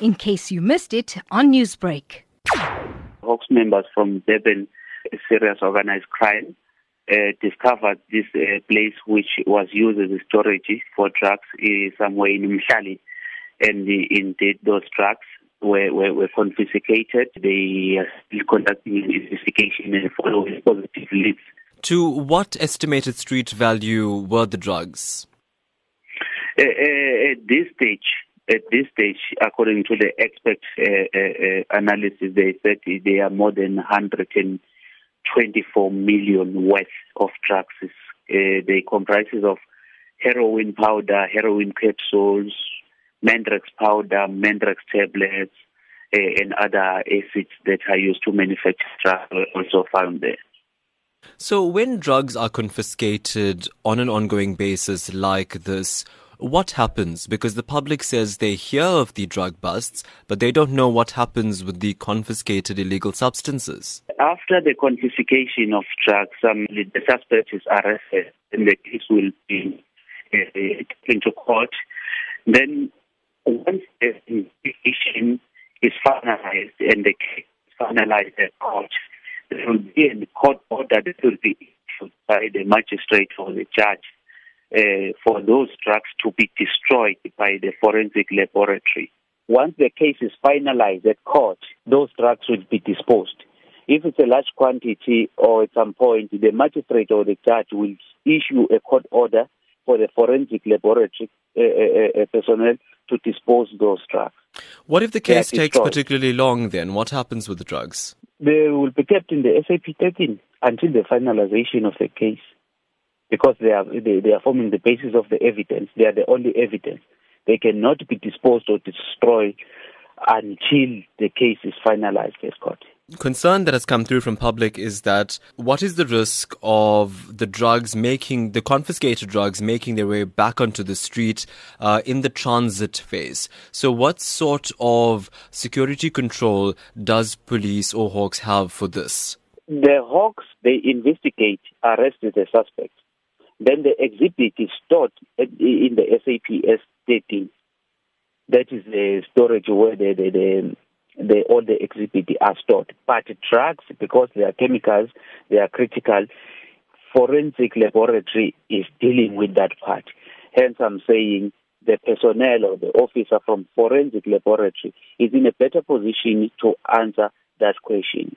in case you missed it on Newsbreak. Hawks members from Durban, a serious organized crime, uh, discovered this uh, place which was used as a storage for drugs uh, somewhere in Mhlali. And the, indeed, those drugs were, were, were confiscated. They are still conducting an investigation and following positive leads. To what estimated street value were the drugs? Uh, uh, at this stage, at this stage, according to the expert uh, uh, analysis, they said they are more than 124 million worth of drugs. Uh, they comprises of heroin powder, heroin capsules, Mandrax powder, Mandrax tablets, uh, and other acids that are used to manufacture drugs also found there. So, when drugs are confiscated on an ongoing basis like this, what happens? Because the public says they hear of the drug busts, but they don't know what happens with the confiscated illegal substances. After the confiscation of drugs, um, the suspect is arrested and the case will be uh, taken to court. Then, once the investigation is finalized and the case is finalized at court, there will be a court order that will be issued by the magistrate or the judge uh, for those drugs to be destroyed by the forensic laboratory. Once the case is finalized at court, those drugs will be disposed. If it's a large quantity or at some point, the magistrate or the judge will issue a court order for the forensic laboratory uh, uh, uh personnel to dispose those drugs. What if the case takes particularly long then? What happens with the drugs? They will be kept in the SAP 13 until the finalization of the case because they are they, they are forming the basis of the evidence. They are the only evidence. They cannot be disposed or destroyed until the case is finalized as court. Concern that has come through from public is that what is the risk of the drugs making the confiscated drugs making their way back onto the street uh, in the transit phase? So, what sort of security control does police or Hawks have for this? The Hawks they investigate, arrest the suspect. Then the exhibit is stored in the SAPS 13. That is the storage where the, the, the, the, all the exhibits are stored. But drugs, because they are chemicals, they are critical, forensic laboratory is dealing with that part. Hence, I'm saying the personnel or the officer from forensic laboratory is in a better position to answer that question.